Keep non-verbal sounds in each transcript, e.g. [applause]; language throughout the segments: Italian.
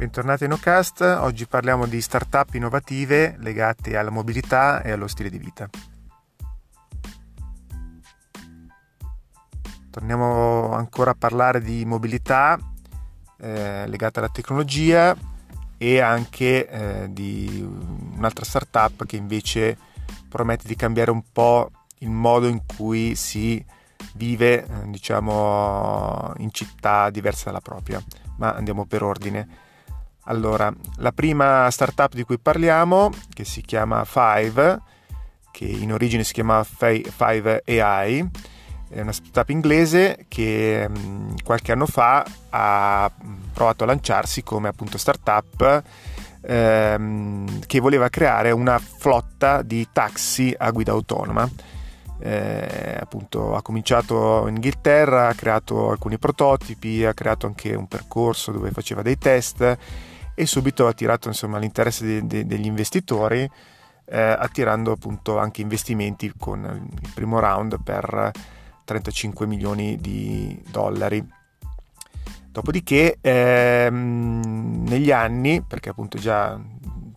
Bentornati in Ocast, oggi parliamo di startup innovative legate alla mobilità e allo stile di vita. Torniamo ancora a parlare di mobilità eh, legata alla tecnologia e anche eh, di un'altra startup che invece promette di cambiare un po' il modo in cui si vive, eh, diciamo, in città diverse dalla propria. Ma andiamo per ordine. Allora, la prima startup di cui parliamo, che si chiama Five, che in origine si chiama Five AI, è una startup inglese che qualche anno fa ha provato a lanciarsi come appunto startup ehm, che voleva creare una flotta di taxi a guida autonoma. Eh, appunto ha cominciato in Inghilterra, ha creato alcuni prototipi, ha creato anche un percorso dove faceva dei test e subito ha attirato insomma, l'interesse de- de- degli investitori eh, attirando appunto anche investimenti con il primo round per 35 milioni di dollari. Dopodiché ehm, negli anni, perché appunto è già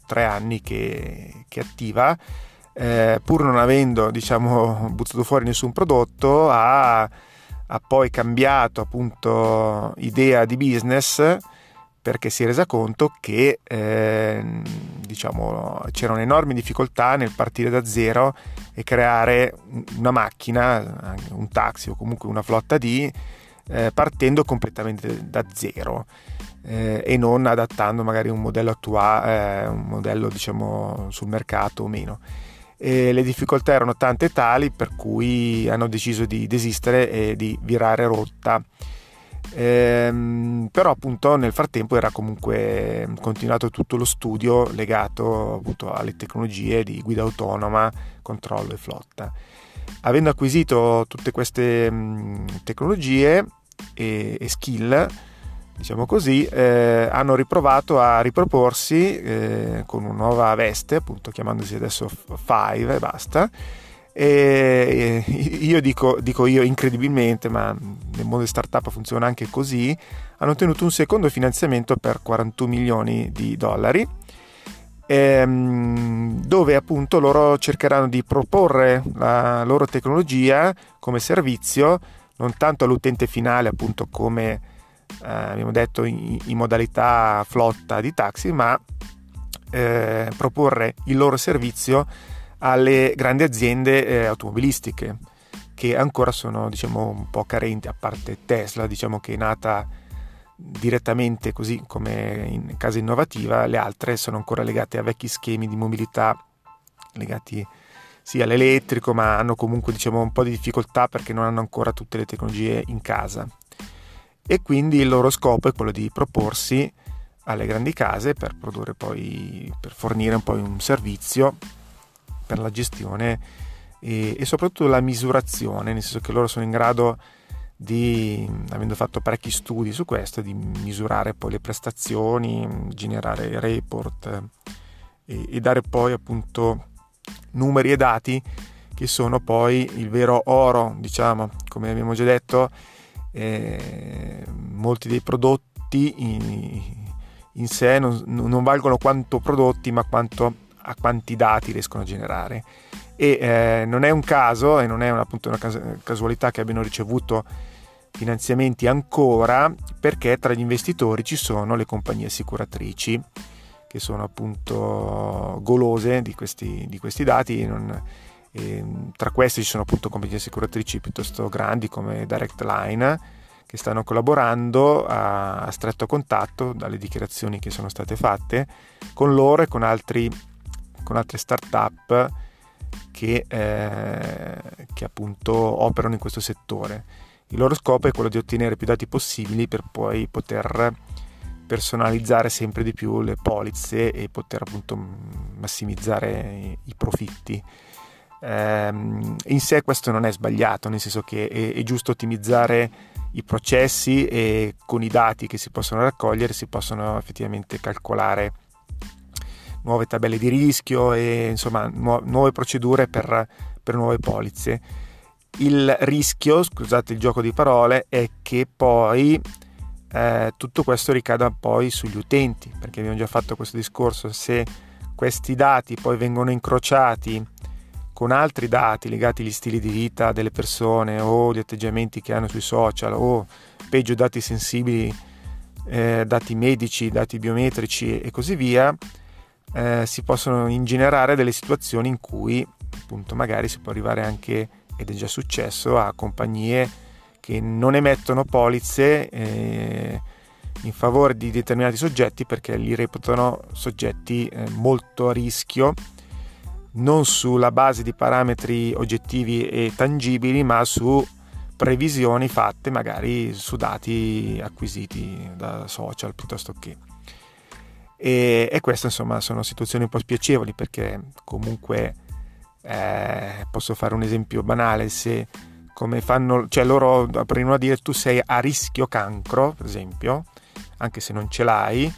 tre anni che, che attiva, eh, pur non avendo diciamo [laughs] buttato fuori nessun prodotto, ha, ha poi cambiato appunto idea di business perché si è resa conto che eh, diciamo, c'erano enormi difficoltà nel partire da zero e creare una macchina, un taxi o comunque una flotta di eh, partendo completamente da zero eh, e non adattando magari un modello attuale, eh, un modello diciamo sul mercato o meno. E le difficoltà erano tante e tali per cui hanno deciso di desistere e di virare rotta Ehm, però appunto nel frattempo era comunque continuato tutto lo studio legato appunto alle tecnologie di guida autonoma, controllo e flotta. Avendo acquisito tutte queste mh, tecnologie e, e, skill, diciamo così, eh, hanno riprovato a riproporsi eh, con una nuova veste, appunto chiamandosi adesso Five e basta e io dico, dico, io incredibilmente, ma nel mondo startup funziona anche così, hanno ottenuto un secondo finanziamento per 41 milioni di dollari, ehm, dove appunto loro cercheranno di proporre la loro tecnologia come servizio, non tanto all'utente finale appunto come eh, abbiamo detto in, in, modalità flotta di taxi, ma eh, proporre il loro servizio alle grandi aziende eh, automobilistiche che ancora sono diciamo un po' carenti a parte Tesla diciamo che è nata direttamente così come in casa innovativa le altre sono ancora legate a vecchi schemi di mobilità legati sì all'elettrico ma hanno comunque diciamo un po' di difficoltà perché non hanno ancora tutte le tecnologie in casa. E quindi il loro scopo è quello di proporsi alle grandi case per produrre poi per fornire un po' un servizio per la gestione e, e, soprattutto la misurazione, nel senso che loro sono in grado di, avendo fatto parecchi studi su questo, di misurare poi le prestazioni, generare report e, e dare poi appunto numeri e dati che sono poi il vero oro, diciamo, come abbiamo già detto, eh, molti dei prodotti in, in sé non, non, valgono quanto prodotti, ma quanto a quanti dati riescono a generare. E eh, non è un caso e non è una, appunto una casualità che abbiano ricevuto finanziamenti ancora perché tra gli investitori ci sono le compagnie assicuratrici che sono appunto golose di questi, di questi dati. Non, e, tra queste ci sono appunto compagnie assicuratrici piuttosto grandi come Direct Line che stanno collaborando a, a stretto contatto dalle dichiarazioni che sono state fatte con loro e con altri con altre start-up che, eh, che appunto operano in questo settore. Il loro scopo è quello di ottenere più dati possibili per poi poter personalizzare sempre di più le polizze e poter appunto massimizzare i profitti. Eh, in sé questo non è sbagliato, nel senso che è, giusto ottimizzare i processi e con i dati che si possono raccogliere si possono effettivamente calcolare nuove tabelle di rischio e insomma nu- nuove procedure per, per nuove polizze. Il rischio, scusate il gioco di parole, è che poi eh, tutto questo ricada poi sugli utenti, perché abbiamo già fatto questo discorso, se questi dati poi vengono incrociati con altri dati legati agli stili di vita delle persone o gli atteggiamenti che hanno sui social o peggio dati sensibili, eh, dati medici, dati biometrici e così via, eh, si possono ingenerare delle situazioni in cui appunto magari si può arrivare anche, ed è già successo, a compagnie che non emettono polizze eh, in favore di determinati soggetti perché li reputano soggetti eh, molto a rischio non sulla base di parametri oggettivi e tangibili ma su previsioni fatte magari su dati acquisiti da social piuttosto che e, e queste insomma sono situazioni un po' spiacevoli perché comunque eh, posso fare un esempio banale se come fanno cioè loro prendono a dire tu sei a rischio cancro per esempio anche se non ce l'hai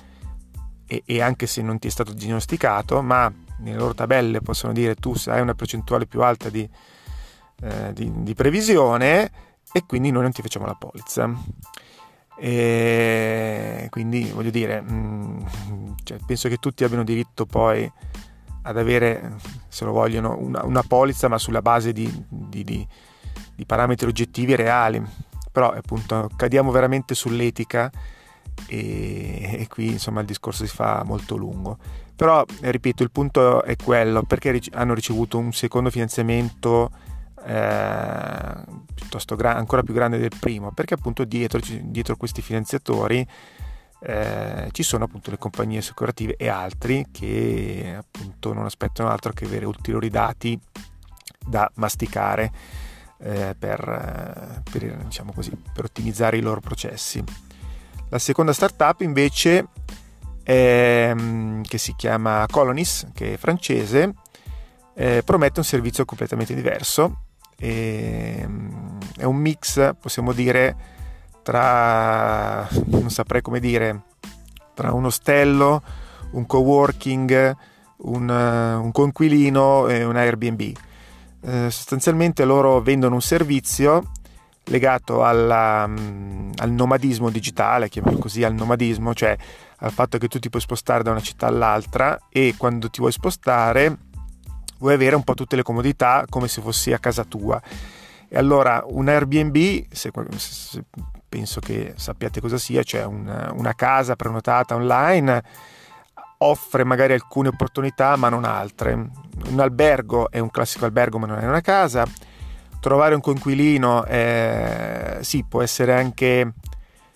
e, e anche se non ti è stato diagnosticato ma nelle loro tabelle possono dire tu hai una percentuale più alta di, eh, di, di previsione e quindi noi non ti facciamo la polizza. E quindi voglio dire, mh, mm, cioè, penso che tutti abbiano diritto poi ad avere, se lo vogliono, una, una polizza, ma sulla base di, di, di, di parametri oggettivi e reali. Però appunto cadiamo veramente sull'etica e, e, qui insomma il discorso si fa molto lungo. Però ripeto, il punto è quello, perché hanno ricevuto un secondo finanziamento eh, piuttosto gra- ancora più grande del primo, perché appunto dietro, dietro questi finanziatori eh, ci sono appunto le compagnie assicurative e altri che appunto non aspettano altro che avere ulteriori dati da masticare eh, per, per, diciamo così, per ottimizzare i loro processi. La seconda startup invece mm, che si chiama Colonis, che è francese, eh, promette un servizio completamente diverso e, ehm, è un mix, possiamo dire, tra, non saprei come dire, tra un ostello, un coworking, un, un conquilino e un Airbnb. Eh, sostanzialmente loro vendono un servizio legato alla, mm, al nomadismo digitale, chiamiamolo così, al nomadismo, cioè al fatto che tu ti puoi spostare da una città all'altra e quando ti vuoi spostare vuoi avere un po' tutte le comodità come se fossi a casa tua. E allora un Airbnb, se, se penso che sappiate cosa sia, cioè una, una casa prenotata online, offre magari alcune opportunità ma non altre. Un albergo è un classico albergo ma non è una casa. Trovare un conquilino è, sì, può essere anche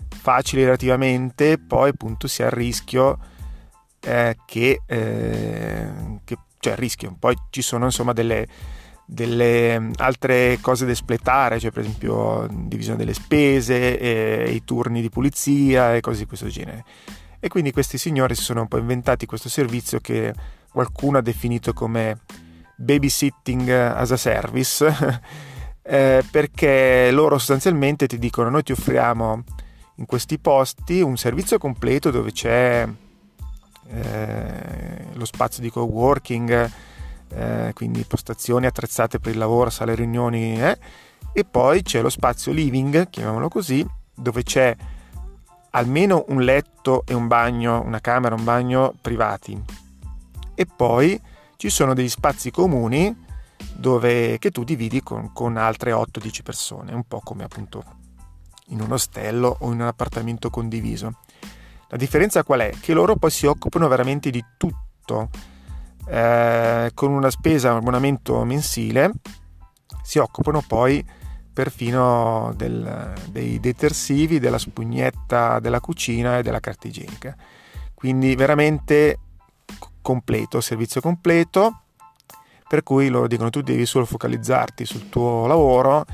facile relativamente, poi appunto si ha il rischio eh, che, eh, che cioè rischio. Poi ci sono insomma delle, delle altre cose da espletare, cioè per esempio divisione delle spese, i turni di pulizia e cose di questo genere. E quindi questi signori si sono un po' inventati questo servizio che qualcuno ha definito come babysitting as a service, [laughs] eh, perché loro sostanzialmente ti dicono noi ti offriamo in questi posti un servizio completo dove c'è eh, lo spazio di co-working, eh, quindi postazioni attrezzate per il lavoro, sale riunioni, eh, e poi c'è lo spazio living, chiamiamolo così, dove c'è almeno un letto e un bagno, una camera, un bagno privati. E poi ci sono degli spazi comuni dove, che tu dividi con, con altre 8-10 persone, un po' come appunto in un ostello o in un appartamento condiviso. La differenza qual è? Che loro poi si occupano veramente di tutto, eh, con una spesa, un abbonamento mensile, si occupano poi perfino del, dei detersivi, della spugnetta della cucina e della carta igienica. Quindi veramente completo, servizio completo, per cui loro dicono tu devi solo focalizzarti sul tuo lavoro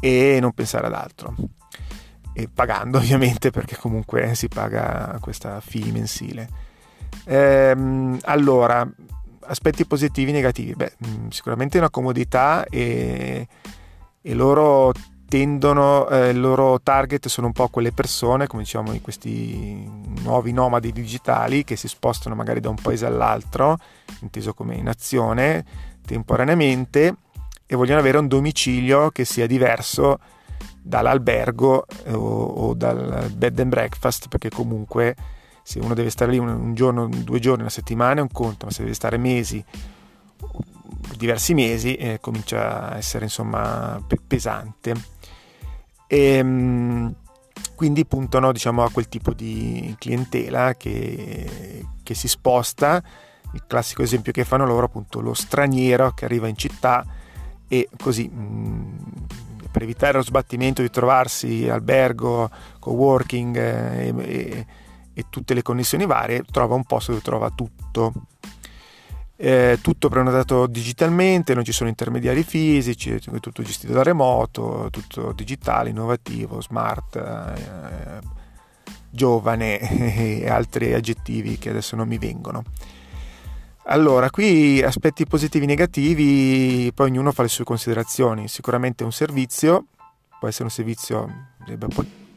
e non pensare ad altro e pagando [laughs] ovviamente perché comunque si paga questa fee mensile. Ehm, allora, aspetti positivi e negativi? Beh, mm, sicuramente una comodità e, e loro tendono, eh, il loro target sono un po' quelle persone, come diciamo, questi nuovi nomadi digitali che si spostano magari da un paese all'altro, inteso come nazione, temporaneamente, e vogliono avere un domicilio che sia diverso dall'albergo o, o, dal bed and breakfast perché comunque se uno deve stare lì un, giorno, due giorni, una settimana è un conto, ma se deve stare mesi, diversi mesi, eh, comincia a essere insomma pe- pesante. E, ehm, quindi puntano diciamo, a quel tipo di clientela che, che si sposta. Il classico esempio che fanno loro appunto lo straniero che arriva in città e così per evitare lo sbattimento di trovarsi albergo, co-working eh, e, e, tutte le connessioni varie, trova un posto dove trova tutto. Eh, tutto prenotato digitalmente, non ci sono intermediari fisici, è tutto gestito da remoto, tutto digitale, innovativo, smart, eh, giovane [laughs] e altri aggettivi che adesso non mi vengono. Allora, qui aspetti positivi e negativi, poi ognuno fa le sue considerazioni. Sicuramente un servizio, può essere un servizio,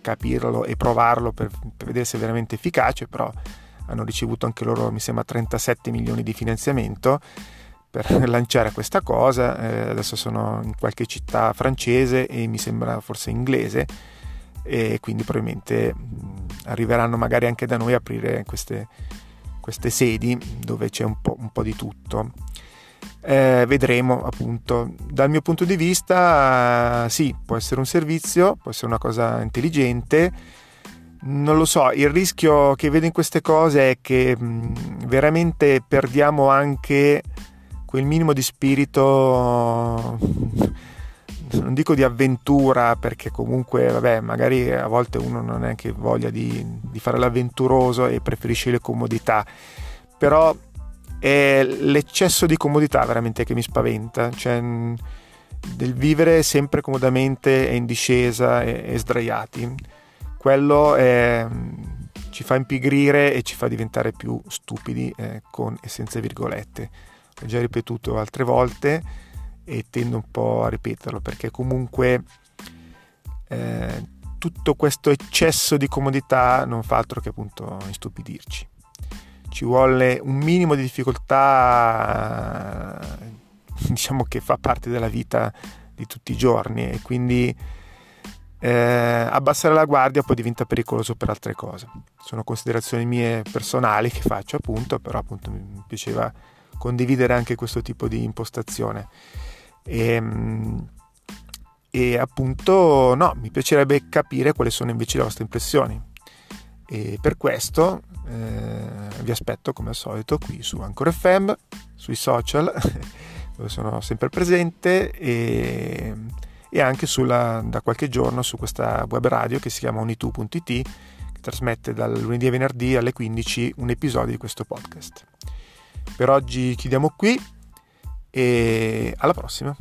capirlo e provarlo per, per vedere se è veramente efficace, però hanno ricevuto anche loro, mi sembra, 37 milioni di finanziamento per [laughs] lanciare questa cosa. Eh, adesso sono in qualche città francese e mi sembra forse inglese e quindi probabilmente arriveranno magari anche da noi a aprire queste queste sedi dove c'è un po', un po di tutto. Eh, vedremo appunto. Dal mio punto di vista sì può essere un servizio può essere una cosa intelligente. Non lo so il rischio che vedo in queste cose è che mh, veramente perdiamo anche quel minimo di spirito [laughs] non dico di avventura perché comunque vabbè magari a volte uno non ha neanche voglia di, di fare l'avventuroso e preferisce le comodità. Però è l'eccesso di comodità veramente che mi spaventa cioè del vivere sempre comodamente e in discesa e, e sdraiati quello è, ci fa impigrire e ci fa diventare più stupidi eh, con e senza virgolette l'ho già ripetuto altre volte e tendo un po' a ripeterlo perché comunque eh, tutto questo eccesso di comodità non fa altro che appunto istupidirci. Ci vuole un minimo di difficoltà, [laughs] diciamo che fa parte della vita di tutti i giorni e quindi eh, abbassare la guardia poi diventa pericoloso per altre cose. Sono considerazioni mie personali che faccio appunto, però appunto mi piaceva condividere anche questo tipo di impostazione. E, ehm, e appunto no, mi piacerebbe capire quali sono invece le vostre impressioni. E per questo eh, vi aspetto come al solito qui su Anchor FM, sui social, [laughs] dove sono sempre presente e, e anche sulla, da qualche giorno su questa web radio che si chiama unitu.it che trasmette dal lunedì a venerdì alle 15 un episodio di questo podcast. Per oggi chiudiamo qui e alla prossima.